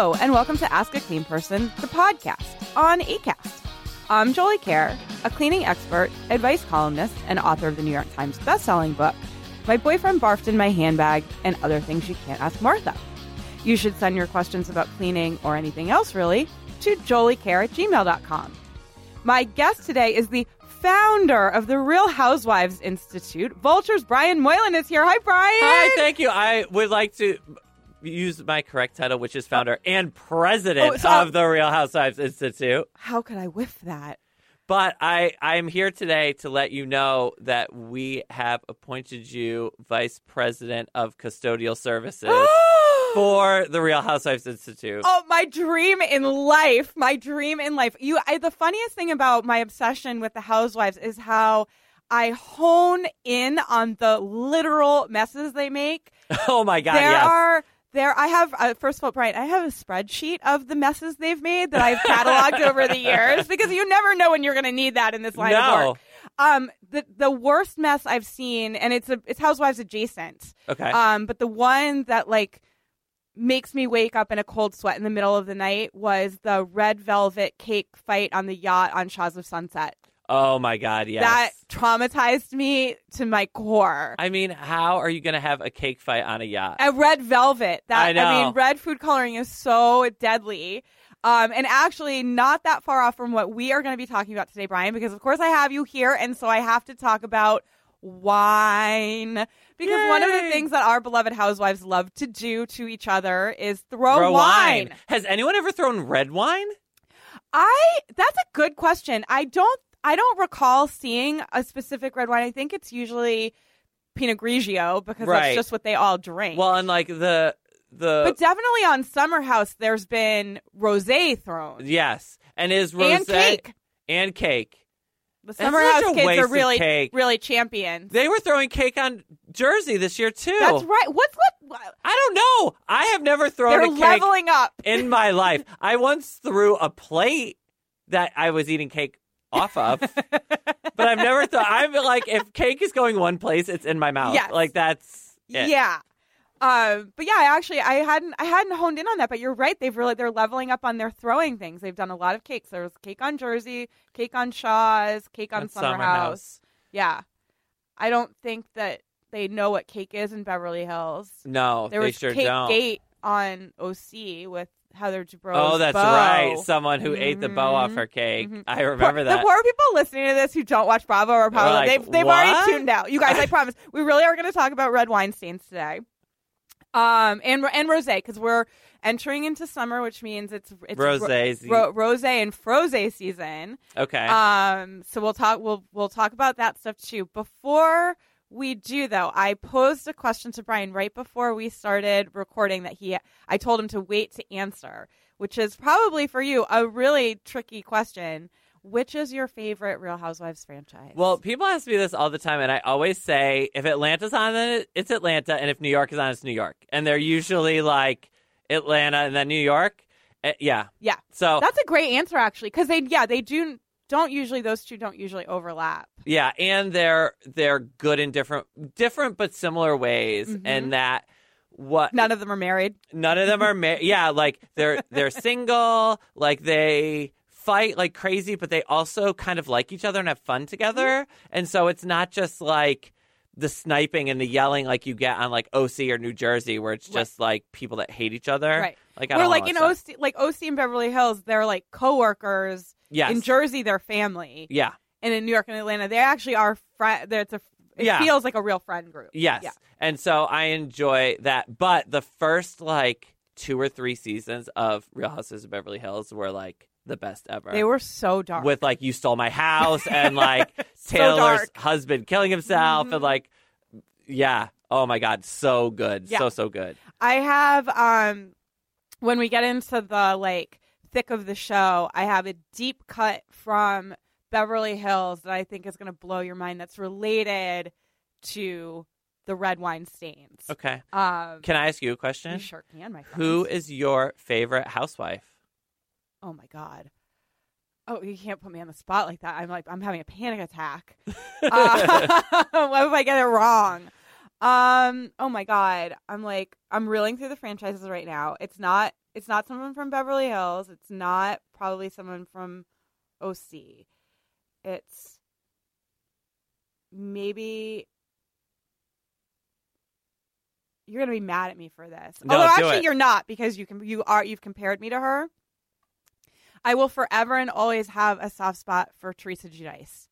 Hello, and welcome to Ask a Clean Person, the podcast on ACAST. I'm Jolie Kerr, a cleaning expert, advice columnist, and author of the New York Times bestselling book, My Boyfriend Barfed in My Handbag and Other Things You Can't Ask Martha. You should send your questions about cleaning or anything else, really, to joliekerr at gmail.com. My guest today is the founder of the Real Housewives Institute. Vulture's Brian Moylan is here. Hi, Brian. Hi, thank you. I would like to use my correct title, which is uh, founder and oh, president Oh, so- of the Real Housewives Institute. How could I whiff that? But I, I'm here today to let you know that we have appointed you vice president of custodial services for the Real Housewives Institute. Oh, my dream in life. My dream in life. You I, the funniest thing about my obsession with the housewives is how I hone in on the literal messes they make. Oh my God! there yes. are there I have uh, first of all, Brian, I have a spreadsheet of the messes they've made that I've cataloged over the years because you never know when you're going to need that in this line of work. Um, the the worst mess I've seen, and it's a it's housewives adjacent. okay. Um, but the one that like makes me wake up in a cold sweat in the middle of the night was the red velvet cake fight on the yacht on Shahs of Sunset. Oh my God! Yes. That traumatized me to my core. I mean, how are you going to have a cake fight on a yacht? a red velvet. That I know. mean, red food coloring is so deadly. Um, and actually, not that far off from what we are going to be talking about today, Brian, because of course I have you here, and so I have to talk about wine. Because one of the things that our beloved housewives love to do to each other is throw, Throw wine. Has anyone ever thrown red wine? I that's a good question. I don't I don't recall seeing a specific red wine. I think it's usually Pinot Grigio because Right. that's just what they all drink. Well, and like the the But definitely on Summer House, there's been rosé thrown yes, and is rosé and cake. and cake. The Summer House kids are really, cake. really champions. They were throwing cake on Jersey this year too. That's right. What's what? I don't know. I have never thrown They're a cake leveling up. in my life. I once threw a plate that I was eating cake off of, but I've never thought. I'm like, if cake is going one place, it's in my mouth. Yes. Like that's it. Yeah. Um, but yeah, actually I hadn't I hadn't honed in on that, but you're right. They've really they're leveling up on their throwing things. They've done a lot of cakes. There was cake on Jersey, cake on Shahs, cake on Summer, Summer House. House. Yeah, I don't think that they know what cake is in Beverly Hills. No, There they was sure Cake don't. Gate on OC with Heather Dubrow. Oh, that's right. Someone who ate the bow off Mhm. her cake. Mhm. I remember The that. The poor people listening to this who don't watch Bravo or Pablo, like, they've they've "What?" already tuned out. You guys, I promise, we really are going to talk about red wine stains today, um, and and rosé because we're entering into summer, which means it's it's Rosé ro- ro- rosé and froze season. okay. Um, so we'll talk we'll we'll talk about that stuff too. Before we do though, I posed a question to Brian right before we started recording that he I told him to wait to answer, which is probably for you a really tricky question. Which is your favorite Real Housewives franchise? Well, people ask me this all the time, and I always say if Atlanta's on, then it- it's Atlanta, and if New York is on, it's New York. And they're usually like Atlanta and then New York. Uh, yeah. yeah, So that's a great answer actually because they yeah they do don't usually those two don't usually overlap. yeah, and they're they're good in different different but similar ways, Mhm. and that what None of them are married. none of them are married. yeah like they're they're single like they fight like crazy but they also kind of like each other and have fun together and so it's not just like the sniping and the yelling like you get on like OC or New Jersey where it's Right. just like people that hate each other Right. like I Or don't like know in. OC like OC in Beverly Hills, they're like coworkers. Yes In Jersey, they're family. yeah and in New York and Atlanta, they actually are friends. It's a. It Yeah. feels like a real friend group. Yes. Yeah. And so I enjoy that. But the first like two or three seasons of Real Houses of Beverly Hills were like the best ever. They were so dark. with like you stole my house and like So Taylor's dark. husband killing himself Mhm. and like yeah. Oh my god, so good. Yeah. So so good. I have um when we get into the like thick of the show, I have a deep cut from Beverly Hills that I think is going to blow your mind that's related to the red wine stains. Okay. Um Can I ask you a you question? sure can, my friend. Who is your favorite housewife? Oh my god. Oh, you can't put me on the spot like that. I'm like I'm having a panic attack. uh, what if I get it wrong? Um. Oh my god. I'm like I'm reeling through the franchises right now. It's not. It's not someone from Beverly Hills. It's not probably someone from OC. It's maybe. You're gonna be mad at me for this. No, Although actually it. you're not because you can you are you've compared me to her. I will forever and always have a soft spot for Teresa Giudice.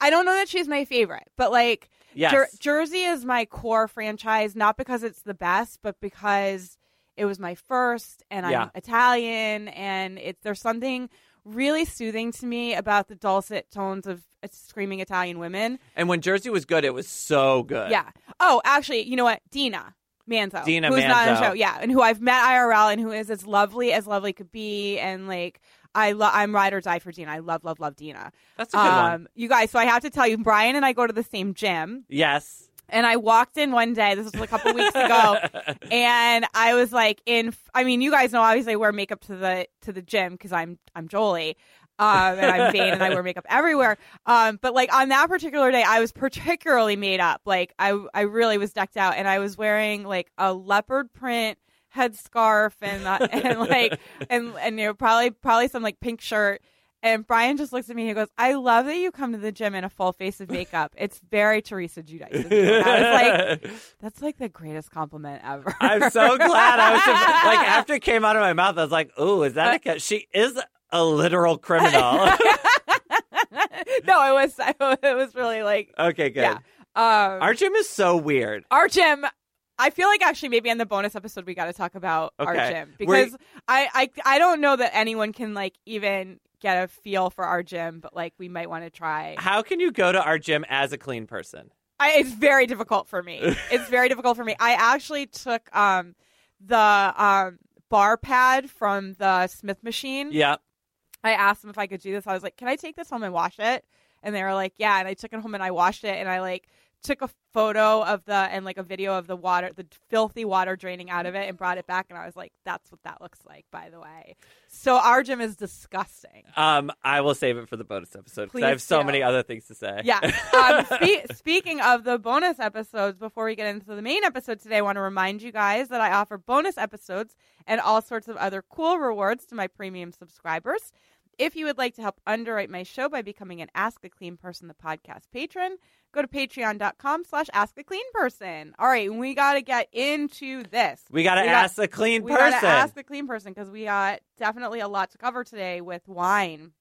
I don't know that she's my favorite, but like Yes. Jer- Jersey is my core franchise, not because it's the best, but because it was my first, and I'm Yeah. Italian, and it's there's something really soothing to me about the dulcet tones of uh, screaming Italian women. and when Jersey was good, it was so good. Yeah. Oh, actually, you know what? Dina Manzo, Dina who's not on the Manzo. show, yeah, and who I've met IRL, and who is as lovely as lovely could be, and like I love, I'm ride or die for Dina. I love, love, love Dina. That's a good one. Um, you guys, so I have to tell you, Brian and I go to the same gym. Yes. And I walked in one day, this was a couple weeks ago, and I was like in I mean, you guys know obviously I wear makeup to the to the gym because I'm I'm Jolie. Um, and I'm vain and I wear makeup everywhere. Um, but like on that particular day, I was particularly made up. Like I, I really was decked out, and I was wearing like a leopard print headscarf and uh, and like and and you know probably probably some like pink shirt. And Brian just looks at me and he goes, "I love that you come to the gym in a full face of makeup. It's very Teresa Giudice." of you." And I was like, "That's like the greatest compliment ever." I'm so glad. I was just, like after it came out of my mouth, I was like, "Ooh, is that a she is a literal criminal?" no, it was it was really like okay, good. yeah. Um, Our gym is so weird. our gym. I feel like actually maybe in the bonus episode we got to talk about our Okay. gym Were- because I, I I don't know that anyone can like even get a feel for our gym, but like we might want to try. How can you go to our gym as a clean person? I, it's very difficult for me. it's very difficult for me. I actually took um the um bar pad from the Smith machine. Yeah. I asked them if I could do this. I was like, "Can I take this home and wash it?" And they were like, "Yeah." And I took it home and I washed it and I like took a photo of the and like a video of the water, the filthy water draining out of it, and brought it back. And I was like, "That's what that looks like." By the way, so our gym is disgusting. Um, I will save it for the bonus episode because I have so do. many other things to say. Yeah. Um, spe- speaking of the bonus episodes, before we get into the main episode today, I want to remind you guys that I offer bonus episodes and all sorts of other cool rewards to my premium subscribers. If you would like to help underwrite my show by becoming an Ask a Clean Person, the podcast patron, go to patreon.com slash ask a clean person. All right, we got to get into this. we gotta We got- ask a clean We person. got to ask the clean person because we got definitely a lot to cover today with wine.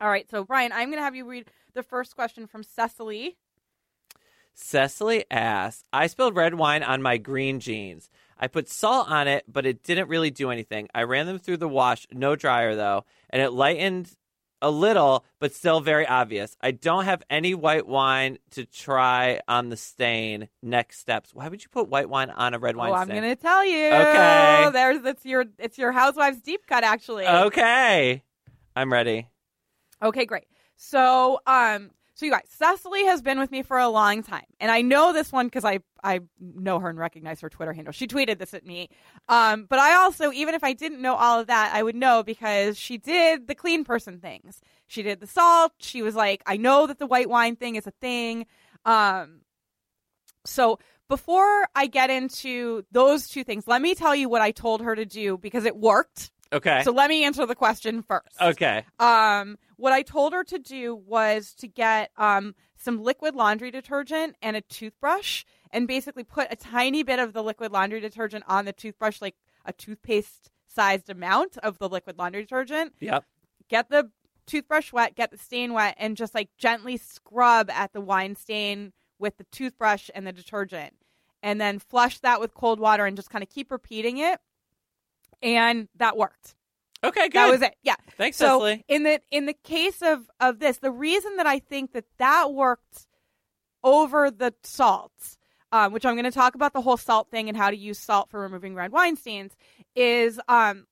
All right, so Brian, I'm going to have you read the first question from Cecily. Cecily asks, I spilled red wine on my green jeans. I put salt on it, but it didn't really do anything. I ran them through the wash, no dryer though, and it lightened a little, but still very obvious. I don't have any white wine to try on the stain. Next steps. Why would you put white wine on a red wine oh, I'm going to tell you. Okay. There's it's your it's your housewives deep cut actually. Okay. I'm ready. Okay, great. So, um, so you guys, Cecily has been with me for a long time, and I know this one because I I know her and recognize her Twitter handle. She tweeted this at me, um, but I also, even if I didn't know all of that, I would know because she did the clean person things. She did the salt. She was like, I know that the white wine thing is a thing. Um, so before I get into those two things, let me tell you what I told her to do because it worked. Okay. So let me answer the question first. okay. Um, what I told her to do was to get um, some liquid laundry detergent and a toothbrush, and basically put a tiny bit of the liquid laundry detergent on the toothbrush, like a toothpaste sized amount of the liquid laundry detergent. Yep. Get the toothbrush wet, get the stain wet, and just like gently scrub at the wine stain with the toothbrush and the detergent. And then flush that with cold water and just kind of keep repeating it. And that worked. Okay, good. That was it. Yeah. Thanks, so Cecily. in the in the case of of this, the reason that I think that that worked over the salts, um, which I'm going to talk about the whole salt thing and how to use salt for removing red wine stains, is um,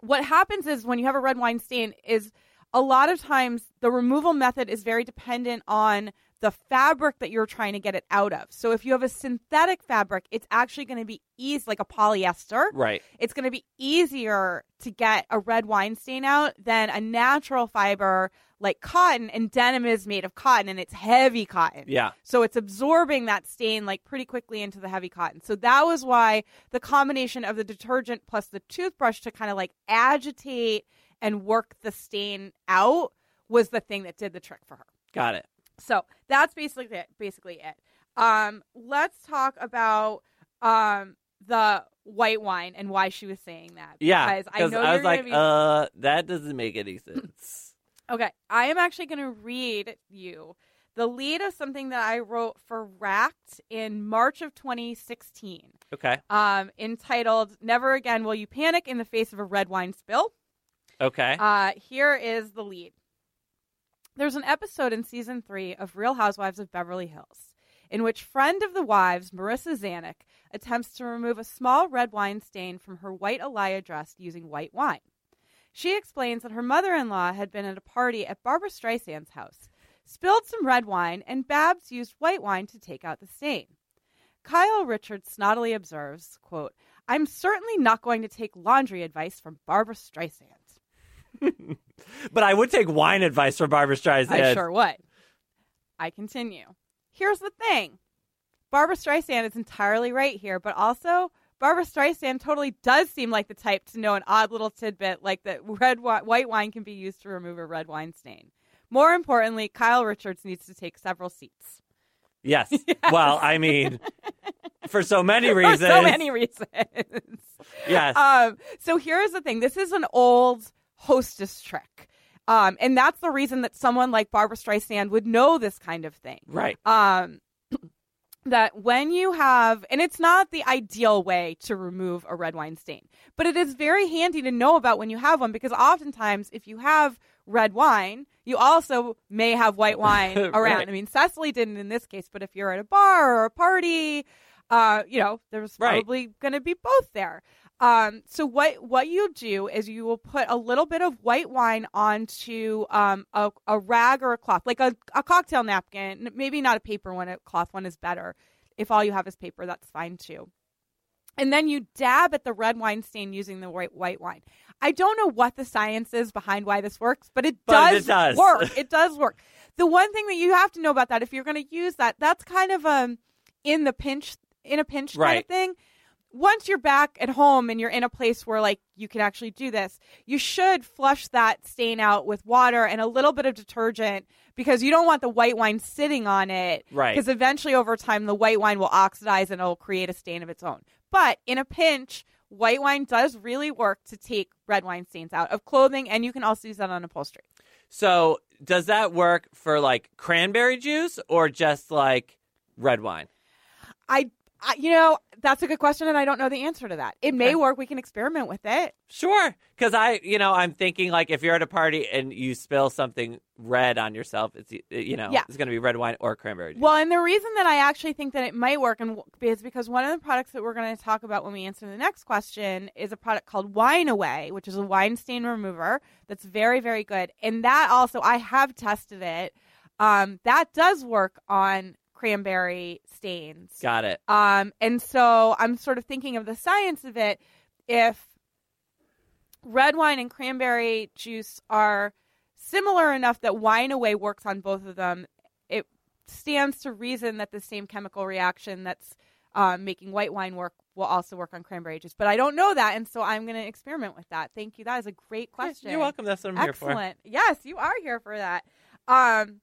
what happens is when you have a red wine stain is a lot of times the removal method is very dependent on the fabric that you're trying to get it out of. So if you have a synthetic fabric, it's actually going to be easy, like a polyester. Right. It's going to be easier to get a red wine stain out than a natural fiber like cotton. And denim is made of cotton and it's heavy cotton. Yeah. So it's absorbing that stain like pretty quickly into the heavy cotton. So that was why the combination of the detergent plus the toothbrush to kind of like agitate and work the stain out was the thing that did the trick for her. Got it. So that's basically it. Basically it. Um, let's talk about um, the white wine and why she was saying that. Yeah. because I know I was like, be... uh, that doesn't make any sense. Okay, I am actually going to read you the lead of something that I wrote for Racked in March of 2016, okay. um, entitled "Never Again Will You Panic in the Face of a Red Wine Spill." Okay. Uh, here is the lead. There's an episode in season three of Real Housewives of Beverly Hills in which friend of the wives, Marissa Zanuck, attempts to remove a small red wine stain from her white Alaia dress using white wine. She explains that her mother in law had been at a party at Barbra Streisand's house, spilled some red wine, and Babs used white wine to take out the stain. Kyle Richards snottily observes, quote, I'm certainly not going to take laundry advice from Barbra Streisand. But I would take wine advice from Barbra Streisand. I sure would. I continue. Here's the thing Barbra Streisand is entirely right here, but also Barbra Streisand totally does seem like the type to know an odd little tidbit like that red wi- white wine can be used to remove a red wine stain. More importantly, Kyle Richards needs to take several seats. Yes. Well, I mean, for so many reasons. For so many reasons. Yes. Um, so here's the thing. This is an old hostess trick. Um, and that's the reason that someone like Barbra Streisand would know this kind of thing. right. Um, that when you have, and it's not the ideal way to remove a red wine stain, but it is very handy to know about when you have one because oftentimes if you have red wine, you also may have white wine around. Right. I mean, Cecily didn't in this case, but if you're at a bar or a party, uh, you know, there's Right. probably going to be both there. Um, so what what you do is you will put a little bit of white wine onto um, a, a rag or a cloth, like a, a cocktail napkin. Maybe not a paper one; a cloth one is better. If all you have is paper, that's fine too. And then you dab at the red wine stain using the white white wine. I don't know what the science is behind why this works, but it But does, it does. work. It does work. The one thing that you have to know about that, if you're going to use that, that's kind of um in the pinch in a pinch kind of thing once you're back at home and you're in a place where like you can actually do this, you should flush that stain out with water and a little bit of detergent because you don't want the white wine sitting on it. Right. Because eventually over time the white wine will oxidize and it'll create a stain of its own. But in a pinch, white wine does really work to take red wine stains out of clothing and you can also use that on upholstery. So, does that work for like cranberry juice or just like red wine? I, I you know, that's a good question and I don't know the answer to that. It may Okay. work. We can experiment with it. Sure. Because I, you know, I'm thinking like if you're at a party and you spill something red on yourself, it's, you know, Yeah. it's going to be red wine or cranberry juice. Well, and the reason that I actually think that it might work and is because one of the products that we're going to talk about when we answer the next question is a product called Wine Away, which is a wine stain remover that's very, very good. And that also, I have tested it. Um, that does work on cranberry stains. Got it. Um, and so I'm sort of thinking of the science of it. If red wine and cranberry juice are similar enough that wine away works on both of them, it stands to reason that the same chemical reaction that's um, making white wine work will also work on cranberry juice. But I don't know that, and so I'm going to experiment with that. Thank you. That is a great question. You're welcome. That's what I'm here for. Excellent. Yes, you are here for that. Um,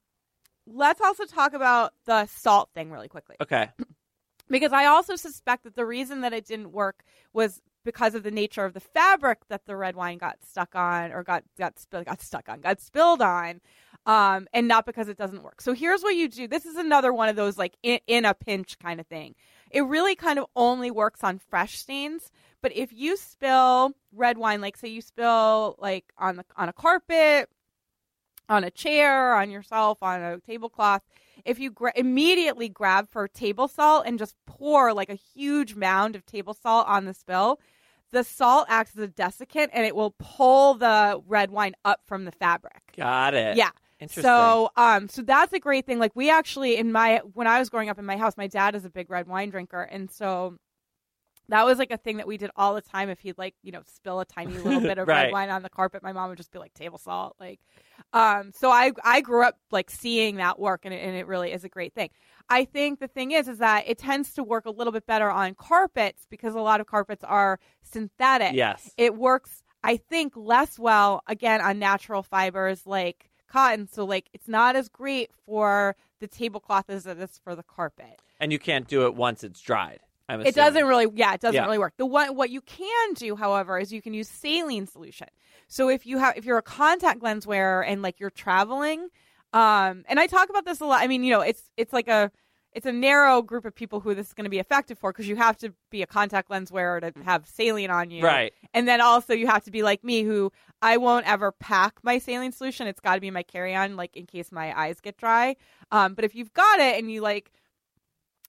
let's also talk about the salt thing really quickly Okay. because I also suspect that the reason that it didn't work was because of the nature of the fabric that the red wine got stuck on or got got spilled got stuck on got spilled on um, and not because it doesn't work so here's what you do this is another one of those like in, in a pinch kind of thing it really kind of only works on fresh stains. But if you spill red wine, like say you spill like on the on a carpet, on a chair, on yourself, on a tablecloth, if you gra- immediately grab for table salt and just pour like a huge mound of table salt on the spill, the salt acts as a desiccant and it will pull the red wine up from the fabric. Got it. Yeah. Interesting. So, um, so that's a great thing. Like we actually in my when I was growing up in my house, my dad is a big red wine drinker, and so that was like a thing that we did all the time. If he'd like, you know, spill a tiny little bit of Right. red wine on the carpet, my mom would just be like table salt. Like, um, so I I grew up like seeing that work, and it, and it really is a great thing. I think the thing is, is that it tends to work a little bit better on carpets because a lot of carpets are synthetic. yes. It works, I think, less well again on natural fibers like cotton. So like it's not as great for the tablecloth as it is for the carpet. and you can't do it once it's dried. It doesn't really, yeah, it doesn't Yeah. really work. The one, what you can do, however, is you can use saline solution. So if you have, if you're a contact lens wearer and like you're traveling, um, and I talk about this a lot. I mean, you know, it's it's like a it's a narrow group of people who this is going to be effective for because you have to be a contact lens wearer to have saline on you, Right. And then also you have to be like me, who I won't ever pack my saline solution. It's got to be my carry-on, like in case my eyes get dry. Um, but if you've got it and you like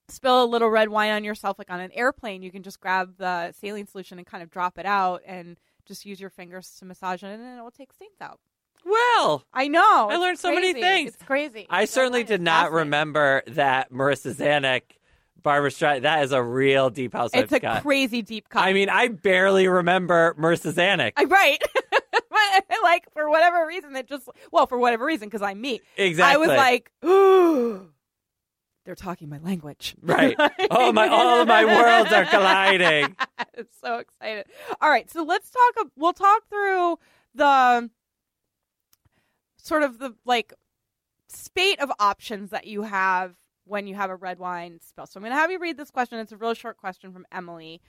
spill a little red wine on yourself, like on an airplane, you can just grab the saline solution and kind of drop it out and just use your fingers to massage it, and then it will take stains out. Well, I know. I learned so many things. It's crazy. I certainly did not remember that Marissa Zanuck, Barbra Streisand. That is a real Deep Housewives It's a cut. crazy deep cut. I mean, I barely remember Marissa Zanuck. I, right. but like for whatever reason, it just well for whatever reason because I'm me. exactly. I was like, ooh, they're talking my language. right. Oh my! All of my worlds are colliding. I'm so excited. All right, so let's talk. We'll talk through the sort of the like spate of options that you have when you have a red wine spill. So I'm going to have you read this question. It's a real short question from Emily,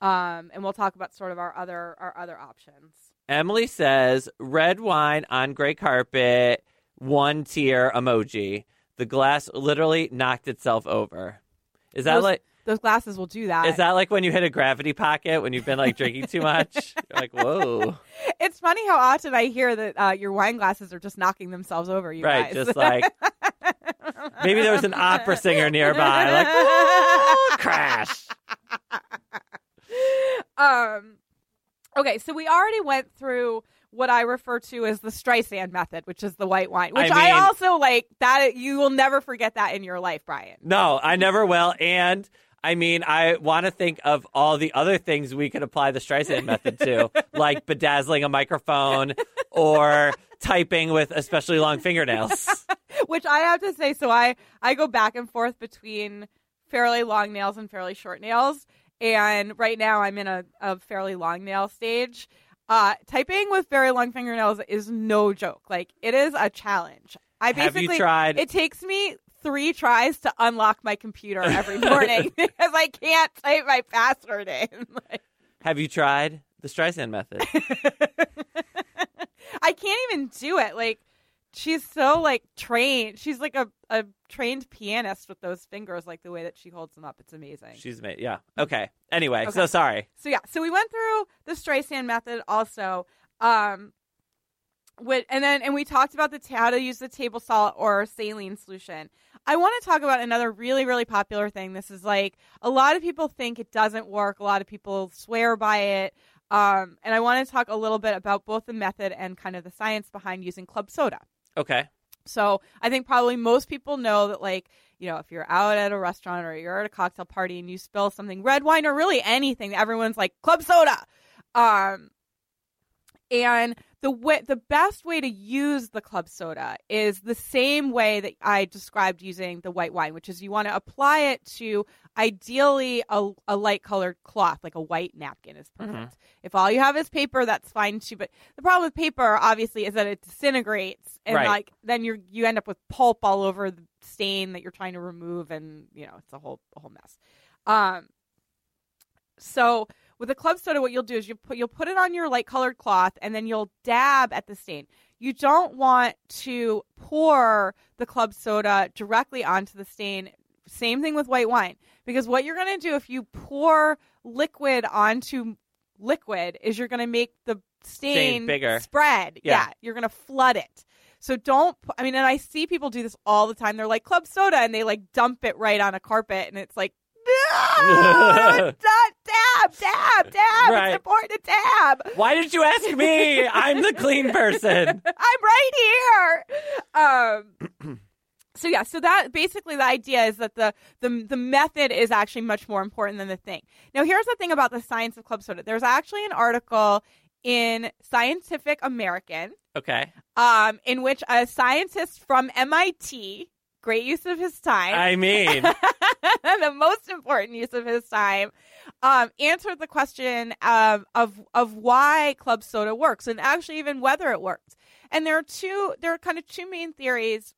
um, and we'll talk about sort of our other our other options. Emily says, "Red wine on gray carpet, one tier emoji. The glass literally knocked itself over. Is that Those- like?" Those glasses will do that. Is that like when you hit a gravity pocket when you've been like drinking too much? You're like, whoa. It's funny how often I hear that uh, your wine glasses are just knocking themselves over. You right. guys. Just like maybe there was an opera singer nearby, like, "Ooh," crash. um okay so we already went through what i refer to as the streisand method which is the white wine which I i, also like that you will never forget that in your life brian No, I never will. And I mean, I want to think of all the other things we could apply the Streisand method to, like bedazzling a microphone or typing with especially long fingernails. which i have to say so i i go back and forth between fairly long nails and fairly short nails and right now i'm in a, a fairly long nail stage uh typing with very long fingernails is no joke like it is a challenge i Have basically you tried? It takes me three tries to unlock my computer every morning because I can't type my password in. Like, Have you tried the Streisand method? I can't even do it. Like she's so like trained. She's like a, a trained pianist with those fingers, like the way that she holds them up. It's amazing. She's made, yeah. Okay. Anyway, Okay. so sorry. so yeah, so we went through the Streisand method also. Um with, and then and we talked about the how to use the table salt or saline solution. I want to talk about another really really popular thing. This is like a lot of people think it doesn't work. A lot of people swear by it. Um, and I want to talk a little bit about both the method and kind of the science behind using club soda. Okay. So I think probably most people know that, like, you know, if you're out at a restaurant or you're at a cocktail party and you spill something, red wine or really anything, everyone's like, club soda. Um, and the way, the best way to use the club soda is the same way that I described using the white wine, which is you want to apply it to ideally a, a light colored cloth, like a white napkin is perfect. If all you have is paper, that's fine too. But the problem with paper, obviously, is that it disintegrates, and Right. like then you you end up with pulp all over the stain that you're trying to remove, and you know it's a whole a whole mess. Um, so with a club soda, what you'll do is you put you'll put it on your light colored cloth, and then you'll dab at the stain. You don't want to pour the club soda directly onto the stain Same thing with white wine. Because what you're going to do if you pour liquid onto liquid is you're going to make the stain, Stain bigger. spread. Yeah. You're going to flood it. So don't, I mean, and I see people do this all the time. They're like club soda and they like dump it right on a carpet and it's like, "Ah, dab, dab, dab. Right. It's important to dab. Why did you ask me? I'm the clean person. I'm right here. Um, so yeah, so that basically the idea is that the, the the method is actually much more important than the thing. Now, here's the thing about the science of club soda. There's actually an article in Scientific American Okay. um, in which a scientist from MIT, great use of his time, I mean, the most important use of his time, um, answered the question of, of of why club soda works and actually even whether it works. And there are two there are kind of two main theories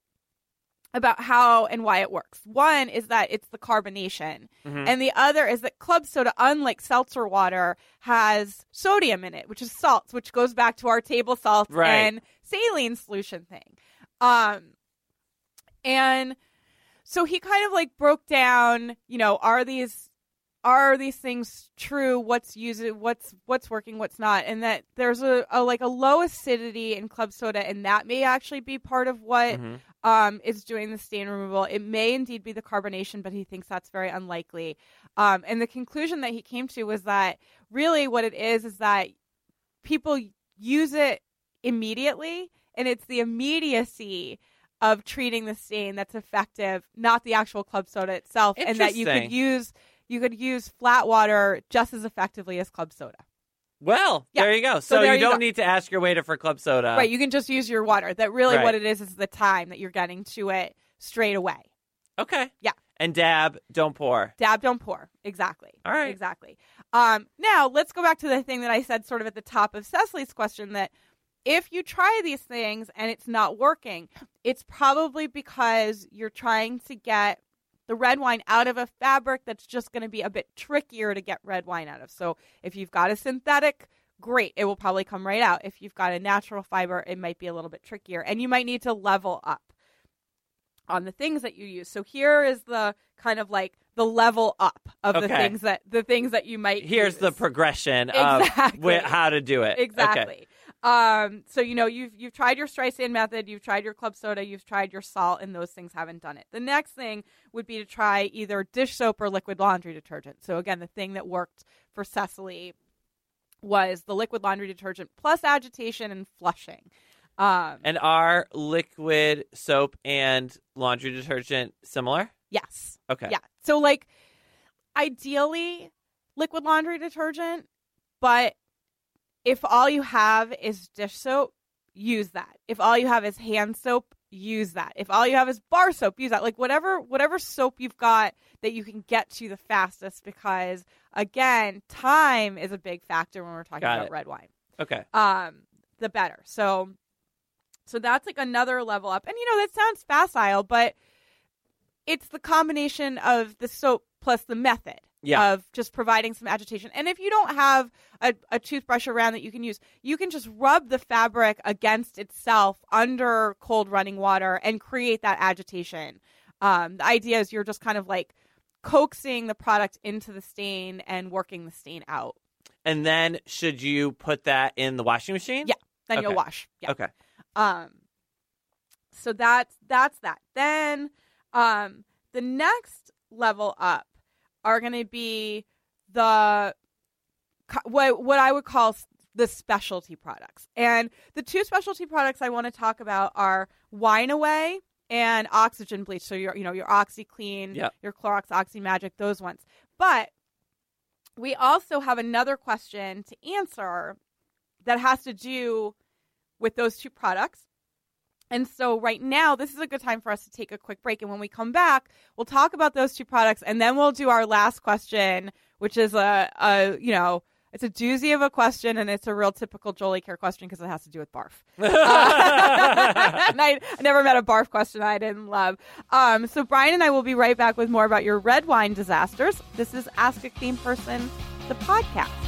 about how and why it works. One is that it's the carbonation, Mhm. and the other is that club soda, unlike seltzer water, has sodium in it, which is salts, which goes back to our table salts Right. and saline solution thing. Um, and so he kind of like broke down, you know, are these are these things true? What's using? What's what's working? What's not? And that there's a, a like a low acidity in club soda, and that may actually be part of what Mhm. um, is doing the stain removal. It may indeed be the carbonation, but he thinks that's very unlikely. Um, and the conclusion that he came to was that really what it is is that people use it immediately, and it's the immediacy of treating the stain that's effective, not the actual club soda itself, and that you could use you could use flat water just as effectively as club soda. well, Yeah. there you go. So So, you you don't go. need to ask your waiter for club soda. right, you can just use your water. That really Right. what it is is the time that you're getting to it straight away. Okay. Yeah. And dab, don't pour. Dab, don't pour. Exactly. All right. Exactly. Um, now let's go back to the thing that I said sort of at the top of Cecily's question that if you try these things and it's not working, it's probably because you're trying to get the red wine out of a fabric that's just going to be a bit trickier to get red wine out of. So if you've got a synthetic, great, it will probably come right out. If you've got a natural fiber, it might be a little bit trickier and you might need to level up on the things that you use. So here is the kind of like the level up of the things that the things that you might Here's the progression Exactly. of wh- how to do it. Okay. Um, so you know you've you've tried your Streisand method, you've tried your club soda, you've tried your salt, and those things haven't done it. The next thing would be to try either dish soap or liquid laundry detergent. So again, the thing that worked for Cecily was the liquid laundry detergent plus agitation and flushing. Um, And are liquid soap and laundry detergent similar? yes. Okay. Yeah. So like ideally liquid laundry detergent, but if all you have is dish soap, use that. If all you have is hand soap, use that. If all you have is bar soap, use that. Like whatever whatever soap you've got that you can get to the fastest because again, time is a big factor when we're talking Got about it. red wine Okay. um, the better. So, so that's like another level up. And you know that sounds facile, but it's the combination of the soap plus the method Yeah. of just providing some agitation. And if you don't have a, a toothbrush around that you can use, you can just rub the fabric against itself under cold running water and create that agitation. Um, the idea is you're just kind of like coaxing the product into the stain and working the stain out. And then should you put that in the washing machine? Yeah. Then Okay. you'll wash. Yeah. Okay. Um, so that's that's that. Then um, the next level up are going to be the what what I would call the specialty products. And the two specialty products I want to talk about are Wine Away and Oxygen Bleach. So your you know your OxiClean, Yep. your Clorox Oxi Magic, those ones. But we also have another question to answer that has to do with those two products. And so, right now, this is a good time for us to take a quick break. And when we come back, we'll talk about those two products, and then we'll do our last question, which is a, a you know, it's a doozy of a question, and it's a real typical Jolie Kerr question because it has to do with barf. Uh, and I, I never met a barf question I didn't love. Um, so Brian and I will be right back with more about your red wine disasters. This is Ask a Clean Person, the podcast.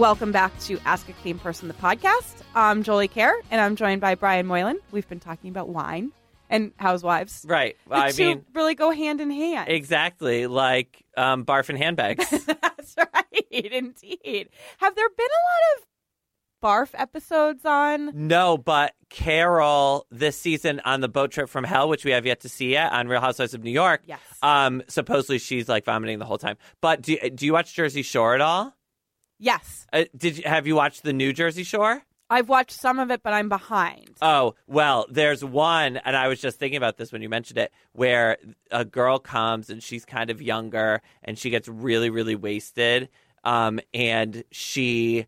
Welcome back to Ask a Clean Person, the podcast. I'm Jolie Kerr, and I'm joined by Brian Moylan. We've been talking about wine and housewives. Right. The I two mean, really go hand in hand. exactly like um, barf and handbags. That's right, indeed. Have there been a lot of barf episodes on? no, but Carol this season on the boat trip from hell, which we have yet to see yet on Real Housewives of New York. Yes. Um, supposedly she's like vomiting the whole time. But do do you watch Jersey Shore at all? Yes. Uh, did you, have you watched the new Jersey Shore? I've watched some of it, but I'm behind. Oh, well, there's one, and I was just thinking about this when you mentioned it, where a girl comes and she's kind of younger and she gets really, really wasted. Um, and she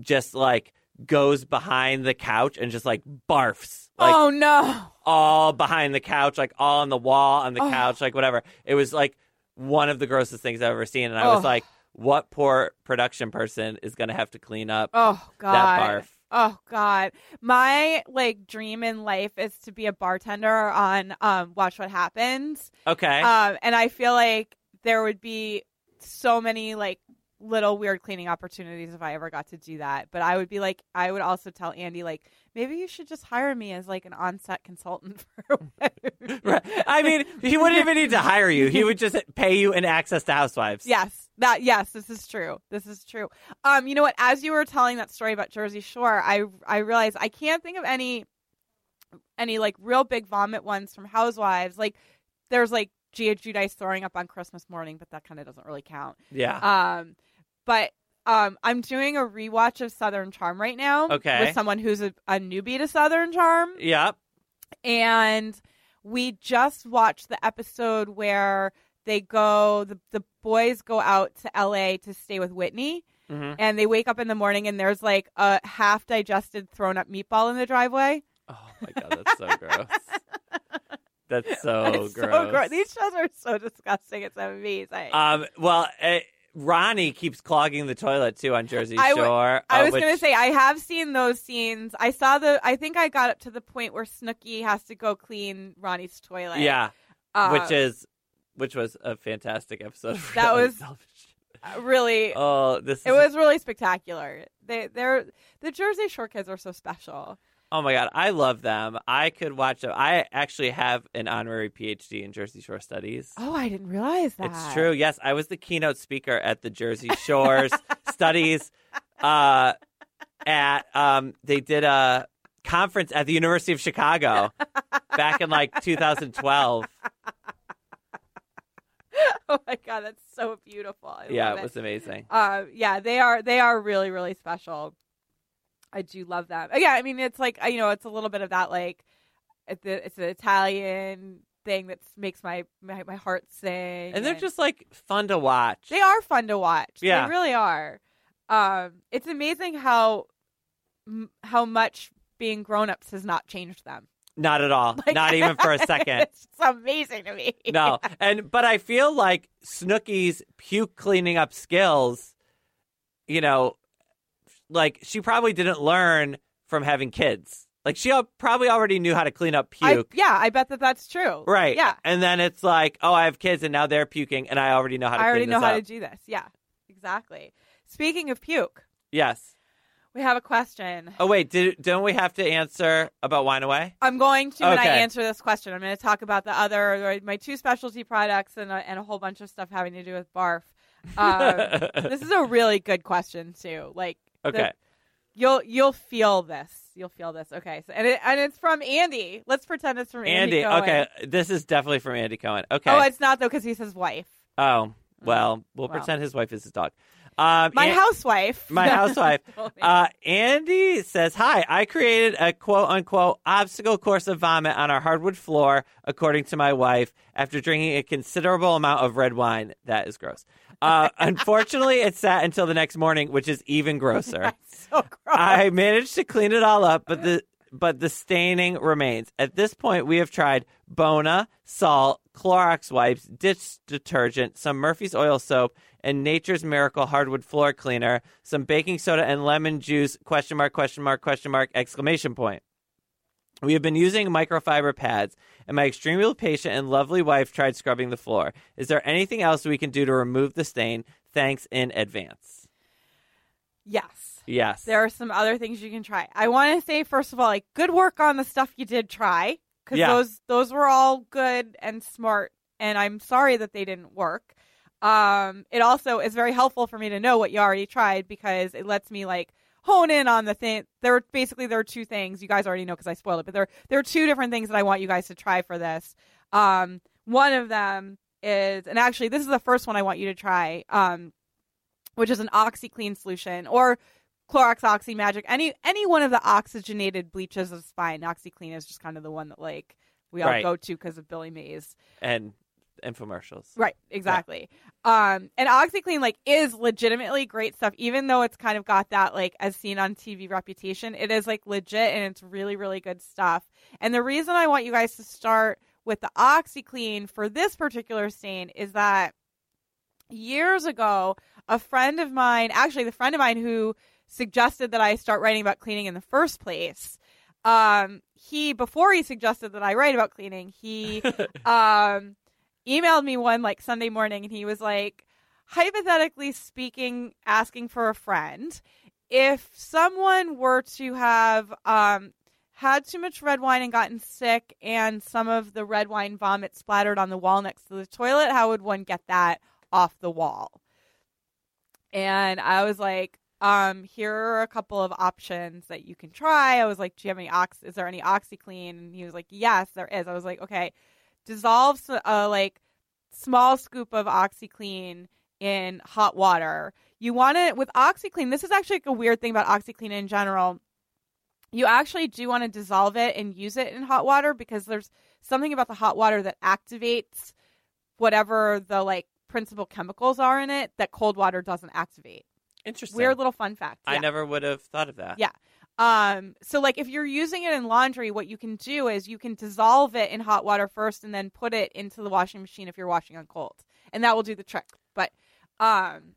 just like goes behind the couch and just like barfs. Like oh no. all behind the couch, like all on the wall, on the Oh. couch, like whatever. It was like one of the grossest things I've ever seen. And I was Oh. like, what poor production person is going to have to clean up Oh god. that barf? Oh God, my like dream in life is to be a bartender on um, Watch What Happens, Okay. um, and I feel like there would be so many like little weird cleaning opportunities if I ever got to do that. But I would be like, I would also tell Andy like, maybe you should just hire me as like an on-set consultant for. Right. I mean, he wouldn't even need to hire you. He would just pay you an access to Housewives. Yes, that yes, this is true. This is true. Um, you know what? As you were telling that story about Jersey Shore, I I realized I can't think of any any like real big vomit ones from Housewives. Like there's like Gia Giudice throwing up on Christmas morning, but that kind of doesn't really count. Yeah. Um, but um, I'm doing a rewatch of Southern Charm right now. Okay. With someone who's a, a newbie to Southern Charm yep. and we just watched the episode where they go the the boys go out to LA to stay with Whitney hmm and they wake up in the morning and there's like a half digested thrown up meatball in the driveway. Oh my god, that's so gross. That's so it's gross. so gross. These shows are so disgusting. It's amazing. Um. Well, uh, Ronnie keeps clogging the toilet too on Jersey I w- Shore. I uh, was which- gonna say I have seen those scenes. I saw the. I think I got up to the point where Snooki has to go clean Ronnie's toilet. Yeah. Which is, which was a fantastic episode. Of That was- really. Oh, this. It was really spectacular. They, they're the Jersey Shore kids are so special. Oh my god, I love them. I could watch them. I actually have an honorary PhD in Jersey Shore studies. Oh, I didn't realize that. It's true. Yes, I was the keynote speaker at the Jersey Shores studies. Uh, at um, they did a conference at the University of Chicago back in like 2012. Oh my god, that's so beautiful. I Yeah, it was amazing. Uh, yeah, they are. They are really, really special. I do love them. Yeah, I mean, it's like you know, it's a little bit of that like, it's, the, it's an Italian thing that makes my, my my heart sing. And they're just like fun to watch. they are fun to watch. Yeah. they really are. Um, it's amazing how m- how much being grown ups has not changed them. Not at all. Like- Not even for a second. it's amazing to me. No. And but I feel like Snooki's puke cleaning up skills, you know, like she probably didn't learn from having kids. Like she probably already knew how to clean up I, puke. yeah, I bet that that's true. Right. Yeah. And then it's like, oh, I have kids and now they're puking and I already know how to I already know how up. to do this. Yeah, exactly. Speaking of puke, Yes. We have a question. Oh wait, did, don't we have to answer about Wine Away? I'm going to, when I answer this question, I'm going to talk about the other, my two specialty products and a, and a whole bunch of stuff having to do with barf. Um, this is a really good question too. Like, the- Okay. you'll you'll feel this. You'll feel this. Okay, so and it, and it's from Andy. Let's pretend it's from Andy. Andy. Okay. This is definitely from Andy Cohen. Okay. Oh, it's not though because he's his wife. Oh, well, we'll Well. pretend his wife is his dog. Um, My An- housewife. My housewife. Uh, Andy says, Hi, I created a quote unquote obstacle course of vomit on our hardwood floor, according to my wife, after drinking a considerable amount of red wine. That is gross. Uh, unfortunately, it sat until the next morning, which is even grosser. so gross. I managed to clean it all up, but the but the staining remains. At this point, we have tried Bona, salt, Clorox wipes, dish detergent, some Murphy's oil soap, and Nature's Miracle hardwood floor cleaner, some baking soda and lemon juice, question mark, question mark, question mark, exclamation point. We have been using microfiber pads, and my extremely patient and lovely wife tried scrubbing the floor. Is there anything else we can do to remove the stain? Thanks in advance. yes. Yes. There are some other things you can try. I want to say first of all, like good work on the stuff you did try because Yeah. those those were all good and smart. And I'm sorry that they didn't work. Um, it also is very helpful for me to know what you already tried because it lets me like hone in on the thing. There are basically there are two things you guys already know because I spoiled it, but there there are two different things that I want you guys to try for this. Um, one of them is, and actually this is the first one I want you to try. Um, which is an OxiClean solution or Clorox Oxi Magic. Any any one of the oxygenated bleaches is fine. OxiClean is just kind of the one that like we all Right. go to because of Billy Mays. and infomercials. Right, exactly. Um, and OxiClean like is legitimately great stuff, even though it's kind of got that like as seen on TV reputation. It is like legit and it's really really good stuff. And the reason I want you guys to start with the OxiClean for this particular stain is that years ago, a friend of mine, actually the friend of mine who suggested that I start writing about cleaning in the first place. Um, he before he suggested that I write about cleaning, he um emailed me one like Sunday morning and he was like, hypothetically speaking, asking for a friend. If someone were to have um, had too much red wine and gotten sick, and some of the red wine vomit splattered on the wall next to the toilet, how would one get that off the wall? And I was like, um, here are a couple of options that you can try. I was like, do you have any ox? Is there any OxiClean? And he was like, yes, there is. I was like, okay, dissolve a like small scoop of OxiClean in hot water. You want it with OxiClean. This is actually like a weird thing about OxiClean in general. You actually do want to dissolve it and use it in hot water because there's something about the hot water that activates whatever the like principal chemicals are in it that cold water doesn't activate. Interesting. Weird little fun fact. I never would have thought of that. Yeah. Um, so like if you're using it in laundry, what you can do is you can dissolve it in hot water first and then put it into the washing machine if you're washing on cold. And that will do the trick. But um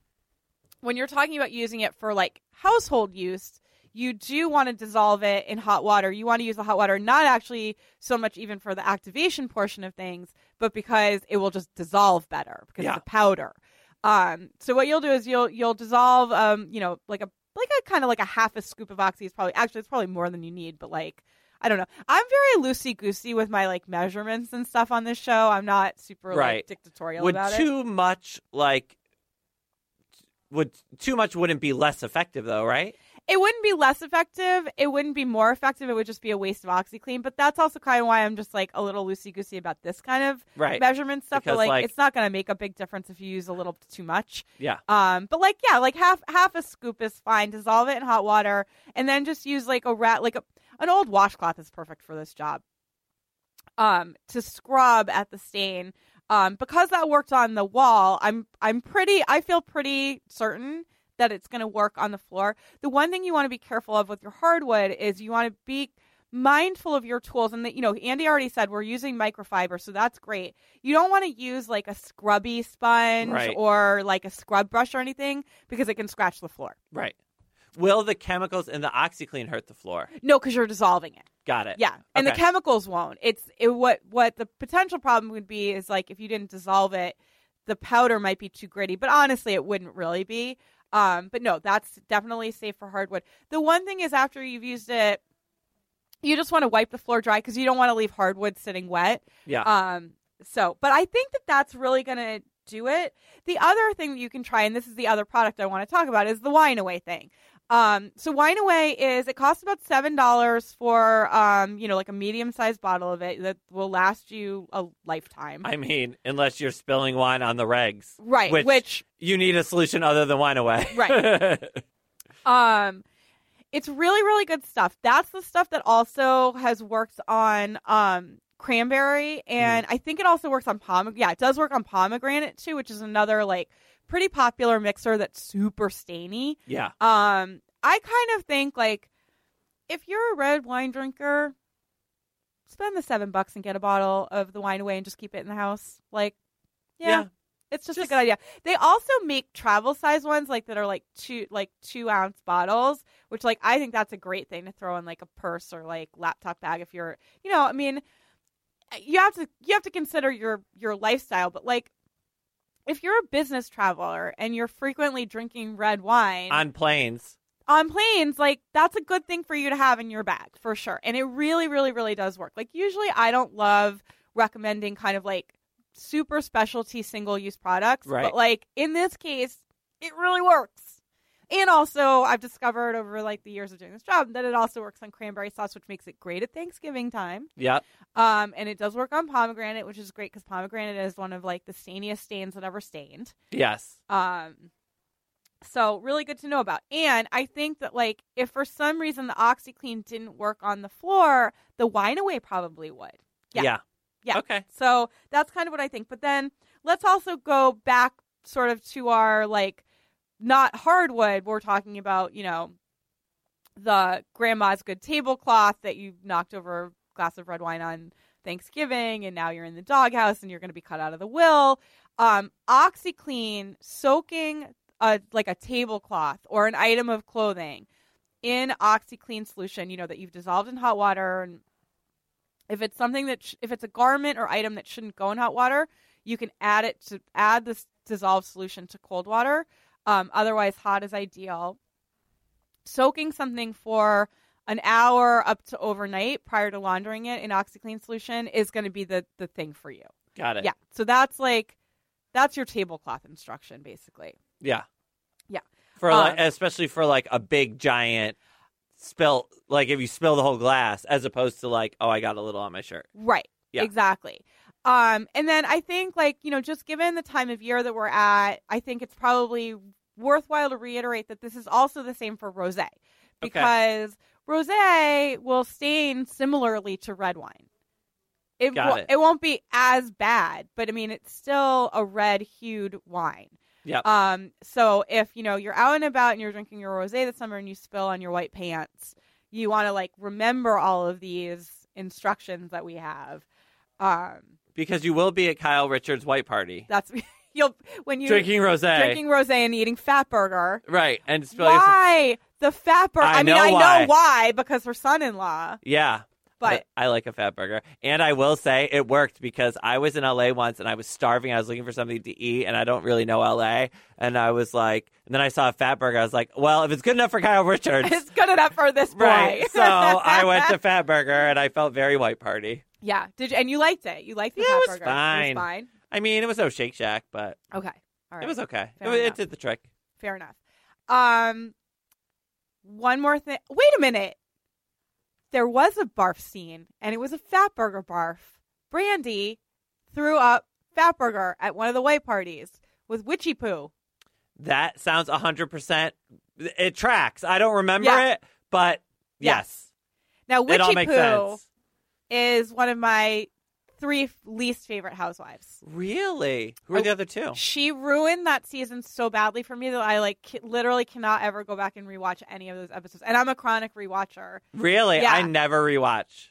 when you're talking about using it for like household use, you do want to dissolve it in hot water. You want to use the hot water not actually so much even for the activation portion of things, but because it will just dissolve better because Yeah. it's a powder. Um, so what you'll do is you'll you'll dissolve um, you know, like a like a kind of like a half a scoop of oxy is probably actually it's probably more than you need, but like I don't know. I'm very loosey goosey with my like measurements and stuff on this show. I'm not super Right. like dictatorial would about it. too much like would too much wouldn't be less effective though, right? It wouldn't be less effective. It wouldn't be more effective. It would just be a waste of OxiClean. But that's also kind of why I'm just like a little loosey goosey about this kind of Right. measurement stuff. Because, but like, like- it's not going to make a big difference if you use a little too much. Yeah. Um, but like, yeah, like half half a scoop is fine. Dissolve it in hot water, and then just use like a rat, like a, an old washcloth is perfect for this job. Um, to scrub at the stain. Um, because that worked on the wall, I'm I'm pretty. I feel pretty certain that it's going to work on the floor. The one thing you want to be careful of with your hardwood is you want to be mindful of your tools and that you know Andy already said we're using microfiber so that's great. You don't want to use like a scrubby sponge Right. or like a scrub brush or anything because it can scratch the floor. Right. Will the chemicals in the OxiClean hurt the floor? No, cuz you're dissolving it. Got it. Yeah, and the chemicals won't. It's it, what what the potential problem would be is like if you didn't dissolve it, the powder might be too gritty. But honestly, it wouldn't really be. Um, but no, that's definitely safe for hardwood. The one thing is after you've used it, you just want to wipe the floor dry because you don't want to leave hardwood sitting wet. Yeah. Um, so, but I think that that's really going to do it. The other thing that you can try, and this is the other product I want to talk about, is the wine away thing. Um, so Wine Away is it costs about seven dollars for um, you know, like a medium sized bottle of it that will last you a lifetime. I mean, unless you're spilling wine on the regs, right. Which, which you need a solution other than wine away. Right. um it's really really good stuff that's the stuff that also has worked on um cranberry and i think it also works on pomegranate yeah it does work on pomegranate too which is another like pretty popular mixer that's super stainy yeah. um i kind of think like if you're a red wine drinker spend the seven bucks and get a bottle of the wine away and just keep it in the house like yeah, Yeah. it's just, Just- a good idea they also make travel size ones like that are like two like two ounce bottles which like i think that's a great thing to throw in like a purse or like laptop bag if you're you know i mean you have to you have to consider your your lifestyle but like if you're a business traveler and you're frequently drinking red wine On planes. on planes, like that's a good thing for you to have in your bag for sure. And it really, really, really does work. Like usually I don't love recommending kind of like super specialty single use products. Right. But like in this case, it really works. And also I've discovered over like the years of doing this job that it also works on cranberry sauce, which makes it great at Thanksgiving time. Yeah. Um, and it does work on pomegranate, which is great because pomegranate is one of like the stainiest stains that ever stained. Yes. Um, so really good to know about. And I think that like if for some reason the OxiClean didn't work on the floor, the Wine Away probably would. Yeah. Yeah. Yeah. Okay. So that's kind of what I think. But then let's also go back sort of to our like not hardwood. We're talking about, you know, the grandma's good tablecloth that you knocked over a glass of red wine on Thanksgiving and now you're in the doghouse and you're going to be cut out of the will. Um, OxiClean soaking a like a tablecloth or an item of clothing in OxiClean solution, you know, that you've dissolved in hot water and if it's something that sh- if it's a garment or item that shouldn't go in hot water, you can add it to add this dissolved solution to cold water. Um, otherwise, hot is ideal. Soaking something for an hour up to overnight prior to laundering it in OxiClean solution is going to be the the thing for you. Got it. Yeah. So that's like that's your tablecloth instruction basically. Yeah. Yeah. For Uh, like, especially for like a big giant spill, like if you spill the whole glass, as opposed to like, oh, I got a little on my shirt. Right. Yeah. Exactly. Um, and then I think, like, you know, just given the time of year that we're at, I think it's probably worthwhile to reiterate that this is also the same for rosé because rosé will stain similarly to red wine. It, Got wo- it. it won't be as bad, but I mean, it's still a red hued wine. Yep. Um, so if you know you're out and about and you're drinking your rosé this summer and you spill on your white pants, you want to like remember all of these instructions that we have. Um, because you will be at Kyle Richards' white party that's you'll when you drinking rosé. drinking rosé and eating Fatburger. right. And some- Why the Fatburger? I I, mean, I why. know why because her son-in-law. Yeah. But I, I like a Fatburger. And I will say it worked because I was in LA once and I was starving. I was looking for something to eat and I don't really know LA. And I was like, and then I saw a Fatburger. I was like, well, if it's good enough for Kyle Richards. it's good enough for this boy. right. So I went to Fatburger and I felt very white party. yeah. Did you, and you liked it? You liked the Yeah, fat it was burger? fine. It was fine. I mean, it was no Shake Shack, but Okay. All right. it was okay. It, Fair it enough. did the trick. Fair enough. Um, one more thing. Wait a minute. There was a barf scene, and it was a Fatburger barf. Brandi threw up Fatburger at one of the white parties with witchy poo. That sounds 100%. It tracks. I don't remember Yeah. it, but yes. Now, It all witchy poo sense. is one of my three least favorite housewives. Really? Who are the other two? She ruined that season so badly for me that I like ca- literally cannot ever go back and rewatch any of those episodes. And I'm a chronic rewatcher. Really? Yeah. I never rewatch.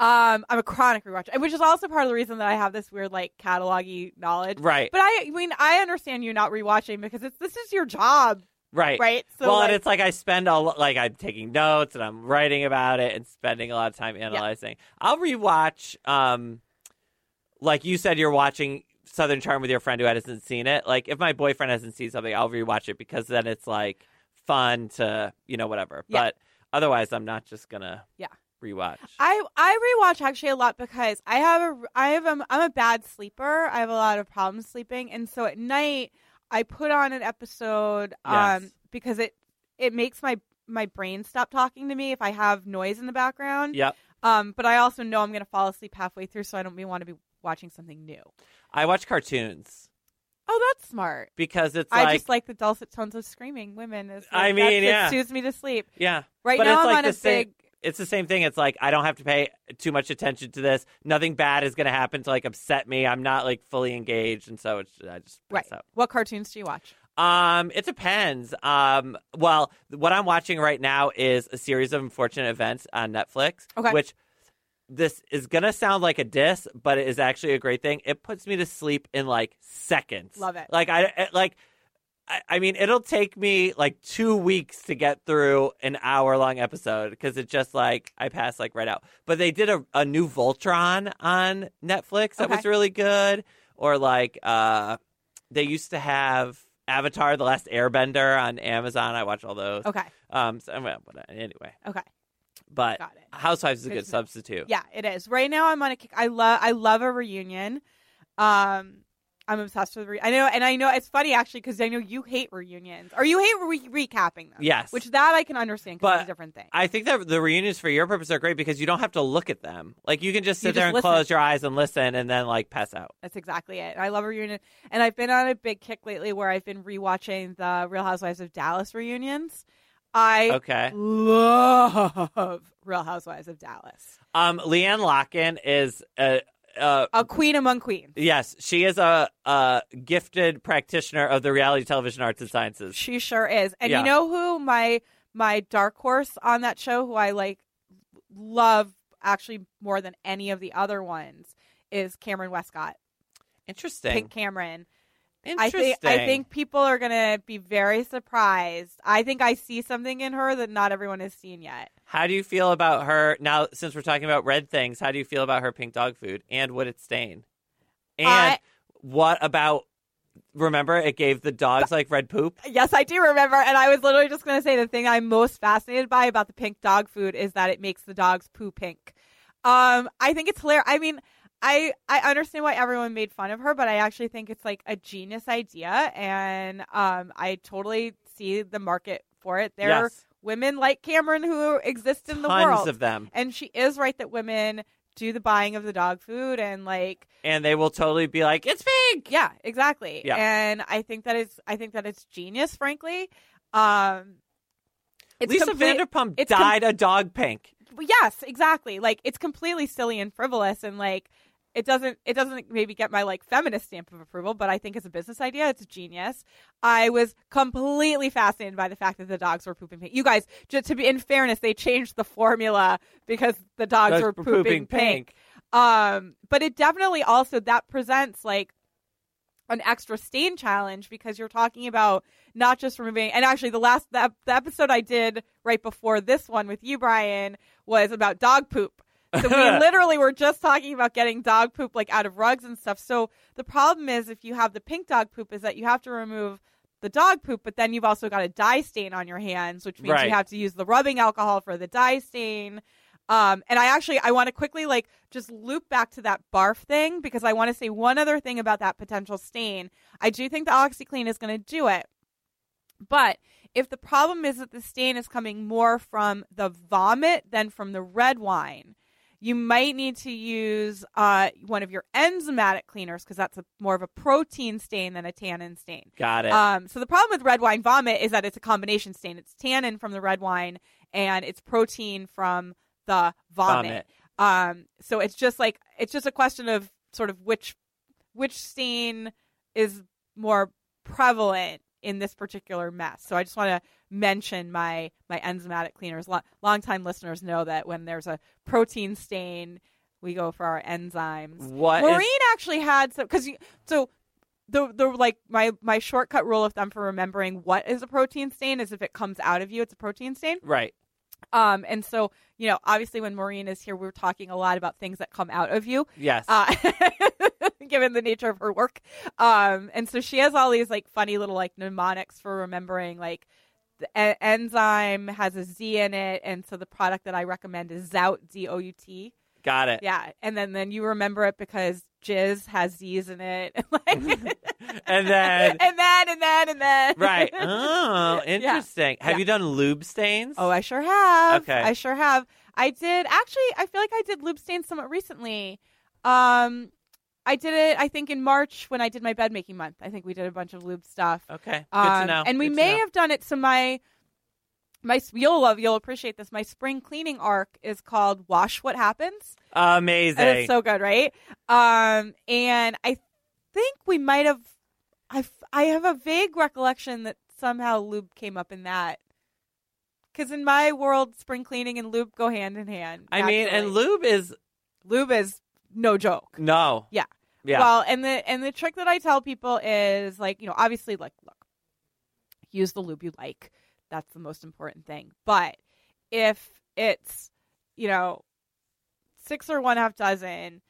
Um, I'm a chronic rewatcher, which is also part of the reason that I have this weird like catalog-y knowledge. Right. But I, I mean, I understand you not rewatching because it's this is your job, right. right? So well, like, and it's like I spend a lo- like I'm taking notes and I'm writing about it and spending a lot of time analyzing. I'll rewatch. Um, like you said, you're watching Southern Charm with your friend who hasn't seen it. Like if my boyfriend hasn't seen something, I'll rewatch it because then it's like fun to you know whatever. Yeah. But otherwise, I'm not just gonna Yeah. rewatch. I I rewatch actually a lot because I have a I have a, I'm a bad sleeper. I have a lot of problems sleeping, and so at night I put on an episode um Yes. because it it makes my my brain stop talking to me if I have noise in the background. Yep. Um, but I also know I'm going to fall asleep halfway through, so I don't want to be watching something new. I watch cartoons Oh, that's smart. because it's I like just like the dulcet tones of screaming women. Is I like, mean, that's- yeah. it soothes me to sleep. yeah. Right But now, it's I'm like on the a same- big. It's the same thing. It's like I don't have to pay too much attention to this. Nothing bad is going to happen to like upset me. I'm not like fully engaged, and so it's I just Right. out. What cartoons do you watch? Um, it depends. Um, well, what I'm watching right now is a series of unfortunate events on Netflix. Okay. Which this is gonna sound like a diss, but it is actually a great thing. It puts me to sleep in like seconds. Love it. Like I it- like. I- I mean, it'll take me like two weeks to get through an hour long episode because it just like I pass like right out. But they did a, a new Voltron on Netflix that Okay. was really good. Or like uh they used to have Avatar: The Last Airbender on Amazon. I watch all those. Okay. Um. So, well, anyway, Okay. But. Housewives is a Good good to know. substitute. Yeah, it is. Right now, I'm on a kick. I love. I love a reunion. Um, I'm obsessed with. Re- I know, and I know it's funny actually because I know you hate reunions, or you hate re- recapping them. Yes. which that I can understand. 'cause But it's a different thing. I think that the reunions for your purpose are great because you don't have to look at them. Like you can just You sit there just and listen. close your eyes and listen, and then like pass out. That's exactly it. I love a reunion, and I've been on a big kick lately where I've been rewatching the Real Housewives of Dallas reunions. I Okay. love Real Housewives of Dallas. Um. LeeAnne Locken is a. Uh, A queen among queens. yes, she is a, a gifted practitioner of the reality television arts and sciences. She sure is. And Yeah. you know who my my dark horse on that show, who I like love actually more than any of the other ones, is Cameron Westcott. Interesting. Pink Cameron. I think I think people are gonna be very surprised. I think I see something in her that not everyone has seen yet. How do you feel about her now? Since we're talking about red things, how do you feel about her pink dog food and would it stain? And I- what about? Remember, it gave the dogs like red poop. Yes, I do remember. And I was literally just going to say the thing I'm most fascinated by about the pink dog food is that it makes the dogs poo pink. Um, I think it's hilarious. I mean, I I understand why everyone made fun of her, but I actually think it's like a genius idea, and um, I totally see the market for it. There are women like Cameron who exist in the Tons world, of them, and she is right that women do the buying of the dog food and like and they will totally be like, "It's pink." yeah, exactly. Yeah. And I think that is I think that it's genius, frankly. Um it's Lisa complete- Vanderpump it's com- dyed a dog pink. Yes, exactly. Like it's completely silly and frivolous and like it doesn't it doesn't maybe get my like feminist stamp of approval, but I think as a business idea it's genius. I was completely fascinated by the fact that the dogs were pooping pink. You guys, just to be in fairness, they changed the formula because the dogs Dogs were pooping, pooping pink. Um, but it definitely also that presents like an extra stain challenge because you're talking about not just removing and actually the last the, the episode I did right before this one with you Brian was about dog poop. So we literally were just talking about getting dog poop like out of rugs and stuff. So the problem is if you have the pink dog poop is that you have to remove the dog poop, but then you've also got a dye stain on your hands, which means Right. you have to use the rubbing alcohol for the dye stain. Um, and I actually I want to quickly like just loop back to that barf thing because I want to say one other thing about that potential stain. I do think the OxiClean is going to do it, but if the problem is that the stain is coming more from the vomit than from the red wine, you might need to use uh, one of your enzymatic cleaners because that's a, more of a protein stain than a tannin stain. Got it. Um, so the problem with red wine vomit is that it's a combination stain. It's tannin from the red wine and it's protein from the vomit. Um, so it's just like it's just a question of sort of which which stain is more prevalent in this particular mess. So I just want to mention my my enzymatic cleaners. Lo- longtime listeners know that when there's a protein stain, we go for our enzymes. What is- Maureen actually had some because so the the like my my shortcut rule of thumb for remembering what is a protein stain is if it comes out of you, it's a protein stain. right. Um, and so you know, obviously, when Maureen is here, we're talking a lot about things that come out of you Yes. uh, given the nature of her work. Um, and so she has all these like funny little like mnemonics for remembering like the e- enzyme has a Z in it, and so the product that I recommend is Zout Z O U T. Got it. Yeah, and then then you remember it because jizz has Z's in it. and then And then and then and then right. Oh, interesting. Have Yeah. you done lube stains? Oh, I sure have. Okay. I sure have. I did actually. I feel like I did lube stains somewhat recently. Um, I did it. I think in March when I did my bed making month. I think we did a bunch of lube stuff. okay. Good Um, to know. And we Good may have done it. So my my you'll love you'll appreciate this. My spring cleaning arc is called Wash What Happens. amazing. And it's so good, right? Um, and I think we might have. I I have a vague recollection that somehow lube came up in that. Because in my world, spring cleaning and lube go hand in hand. I mean, and lube is lube is no joke. no. Yeah. Yeah. Well, and the and the trick that I tell people is like, you know, obviously like look, use the lube you like. That's the most important thing. But if it's, you know, six or one half dozen,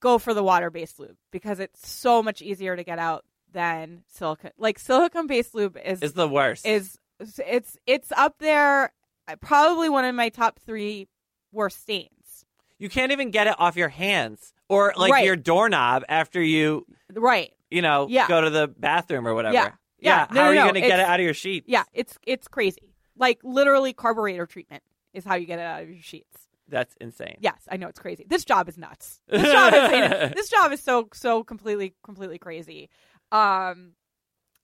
go for the water based lube because it's so much easier to get out than silicone. Like silicone based lube is is the worst. is it's it's up there uh, probably one of my top 3 worst stains. you can't even get it off your hands or like Right. your doorknob after you, Right. you know, Yeah. go to the bathroom or whatever. Yeah. Yeah. How No, no, are you no. going to get it out of your sheets? Yeah, it's it's crazy. Like literally carburetor treatment is how you get it out of your sheets. That's insane. Yes, I know it's crazy. This job is nuts. This job is this job is so so completely completely crazy. Um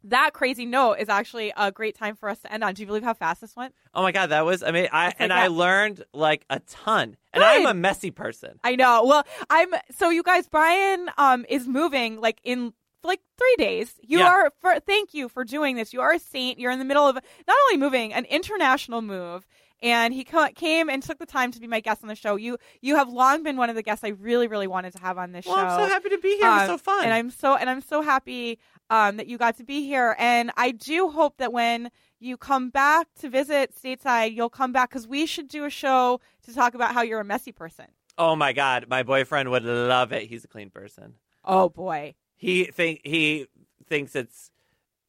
that crazy note is actually a great time for us to end on. Do you believe how fast this went? Oh my god, that was I mean, I like and I learned like a ton. And I'm a messy person. I know. Well, I'm so you guys. Brian um is moving like in like three days. You Yeah. are for thank you for doing this. You are a saint. You're in the middle of not only moving an international move. And he came and took the time to be my guest on the show. You you have long been one of the guests I really really wanted to have on this Well, show. I'm so happy to be here. it was Um, so fun. and I'm so and I'm so happy um, that you got to be here. And I do hope that when you come back to visit stateside, you'll come back because we should do a show to talk about how you're a messy person. oh my god, my boyfriend would love it. He's a clean person. Oh boy. He think he thinks it's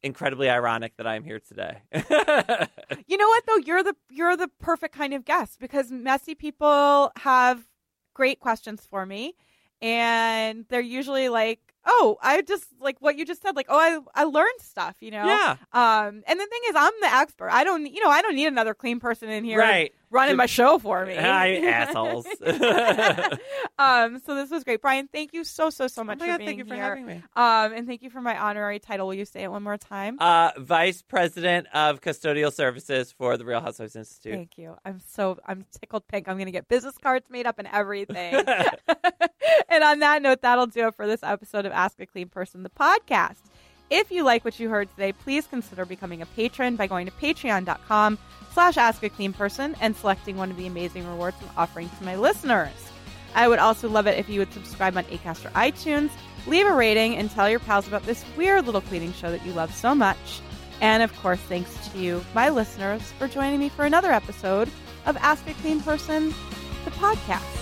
incredibly ironic that I'm here today. You know what though? You're the you're the perfect kind of guest because messy people have great questions for me, and they're usually like, "Oh, I just like what you just said. Like, oh, I I learned stuff. You know. yeah. Um. And the thing is, I'm the expert. I don't. You know, I don't need another clean person in here Right. Running my show for me. Hi, assholes. um. So this was great, Brian. Thank you so so so Oh much my for god, being thank you for here. having me. Um. And thank you for my honorary title. Will you say it one more time? Uh, Vice President of Custodial Services for the Real Housewives Institute. Thank you. I'm so I'm tickled pink. I'm going to get business cards made up and everything. and on that note, that'll do it for this episode of Ask a Clean Person, the podcast. If you like what you heard today, please consider becoming a patron by going to patreon.com slash ask a clean person and selecting one of the amazing rewards I'm offering to my listeners. I would also love it if you would subscribe on Acast or iTunes, leave a rating, and tell your pals about this weird little cleaning show that you love so much. And of course, thanks to you, my listeners, for joining me for another episode of Ask a Clean Person, the podcast.